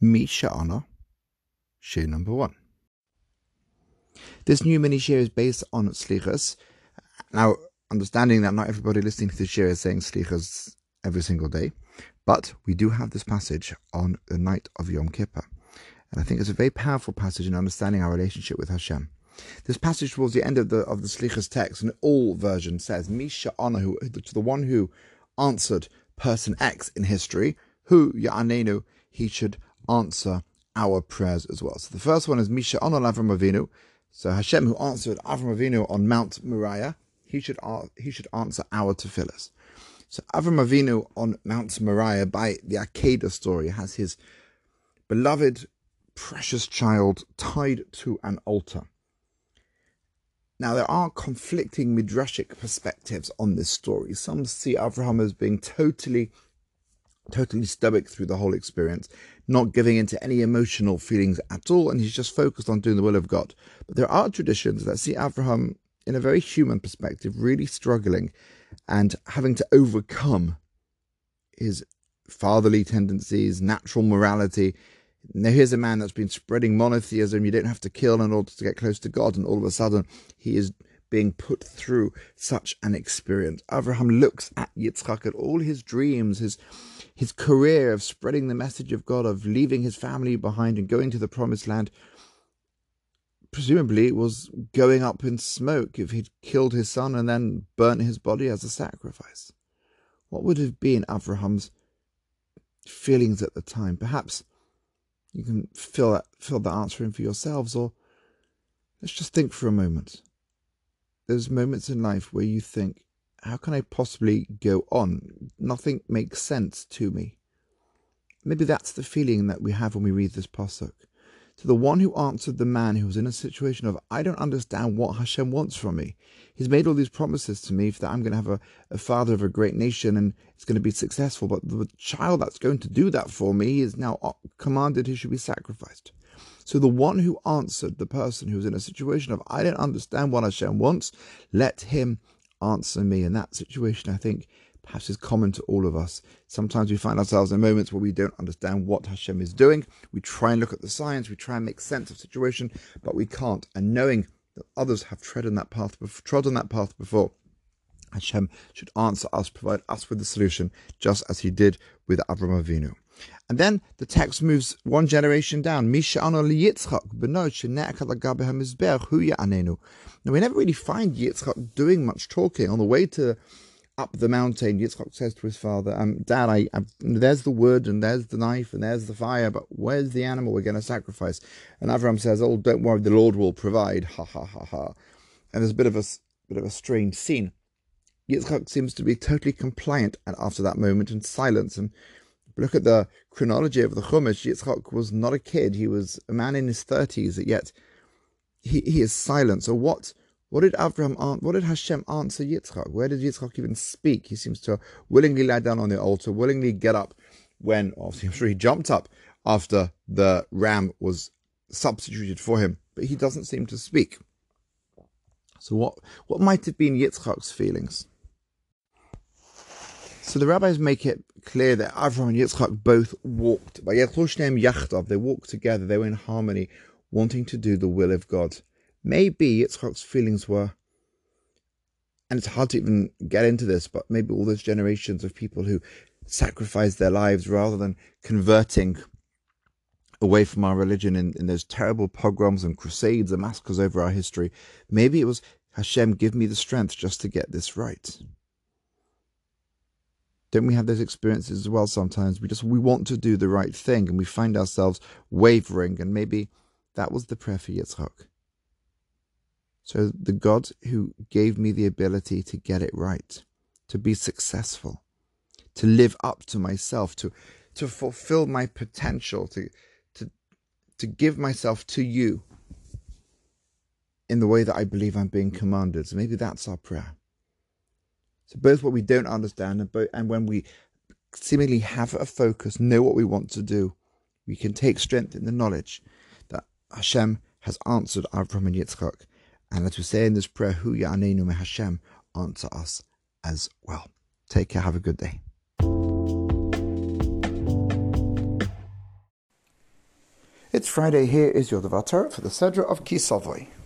Mi She'anah, Shiur number one. This new mini share is based on Slichas. Now, understanding that not everybody listening to the share is saying Slichas every single day, but we do have this passage on the night of Yom Kippur. And I think it's a very powerful passage in understanding our relationship with Hashem. This passage towards the end of the of the Slichas text, in all versions, says, Mi She'anah who to the one who answered person X in history, who Ya'anenu, he should answer our prayers as well. So the first one is Mi She'anah Avram Avinu. So Hashem, who answered Avram Avinu on Mount Moriah, he should he should answer our tefillahs. So Avram Avinu on Mount Moriah, by the Akedah story, has his beloved, precious child tied to an altar. Now, there are conflicting midrashic perspectives on this story. Some see Avraham as being totally, totally stoic through the whole experience, not giving into any emotional feelings at all, and he's just focused on doing the will of God. But there are traditions that see Abraham, in a very human perspective, really struggling and having to overcome his fatherly tendencies, natural morality, now, here's a man that's been spreading monotheism. You don't have to kill in order to get close to God. And all of a sudden, he is being put through such an experience. Abraham looks at Yitzchak, at all his dreams, his, his career of spreading the message of God, of leaving his family behind and going to the promised land. Presumably, it was going up in smoke if he'd killed his son and then burnt his body as a sacrifice. What would have been Abraham's feelings at the time? Perhaps you can fill that, fill that answer in for yourselves, or let's just think for a moment. There's moments in life where you think, how can I possibly go on? Nothing makes sense to me. Maybe that's the feeling that we have when we read this pasuk to the one who answered the man who was in a situation of, I don't understand what Hashem wants from me. He's made all these promises to me that I'm going to have a, a father of a great nation and it's going to be successful. But the child that's going to do that for me is now uh, commanded he should be sacrificed. So the one who answered the person who was in a situation of, I don't understand what Hashem wants, let him answer me. In that situation, I think perhaps is common to all of us. Sometimes we find ourselves in moments where we don't understand what Hashem is doing. We try and look at the science, we try and make sense of the situation, but we can't. And knowing that others have trodden that path, trodden that path before, Hashem should answer us, provide us with the solution, just as He did with Avram Avinu. And then the text moves one generation down. Now we never really find Yitzchak doing much talking on the way to up the mountain, Yitzchak says to his father, um, Dad, I, I, there's the wood and there's the knife and there's the fire, but where's the animal we're going to sacrifice? And Avram says, Oh, don't worry, the Lord will provide. Ha ha ha ha. And there's a bit of a bit of a strange scene. Yitzchak seems to be totally compliant and after that moment in silence. And look at the chronology of the Chumash. Yitzchak was not a kid; he was a man in his thirties. Yet he he is silent. So what? What did Avraham, what did Hashem answer Yitzchak? Where did Yitzchak even speak? He seems to willingly lie down on the altar, willingly get up when, obviously, I'm sure he jumped up after the ram was substituted for him, but he doesn't seem to speak. So, what, what might have been Yitzchak's feelings? So the rabbis make it clear that Avram and Yitzchak both walked. They walked together. They were in harmony, wanting to do the will of God. Maybe Yitzchak's feelings were, and it's hard to even get into this, but maybe all those generations of people who sacrificed their lives rather than converting away from our religion in, in those terrible pogroms and crusades and massacres over our history. Maybe it was Hashem, give me the strength just to get this right. Don't we have those experiences as well sometimes? We just we want to do the right thing and we find ourselves wavering and maybe that was the prayer for Yitzchak. So the God who gave me the ability to get it right, to be successful, to live up to myself, to to fulfill my potential, to to to give myself to you in the way that I believe I'm being commanded. So maybe that's our prayer. So both what we don't understand and, both, and when we seemingly have a focus, know what we want to do, we can take strength in the knowledge that Hashem has answered Avram and Yitzchak and as we say in this prayer, Hu Ya'anenu Hashem, answer us as well. Take care, have a good day. It's Friday. Here is your Devar Torah for the Sedra of Kisavoi.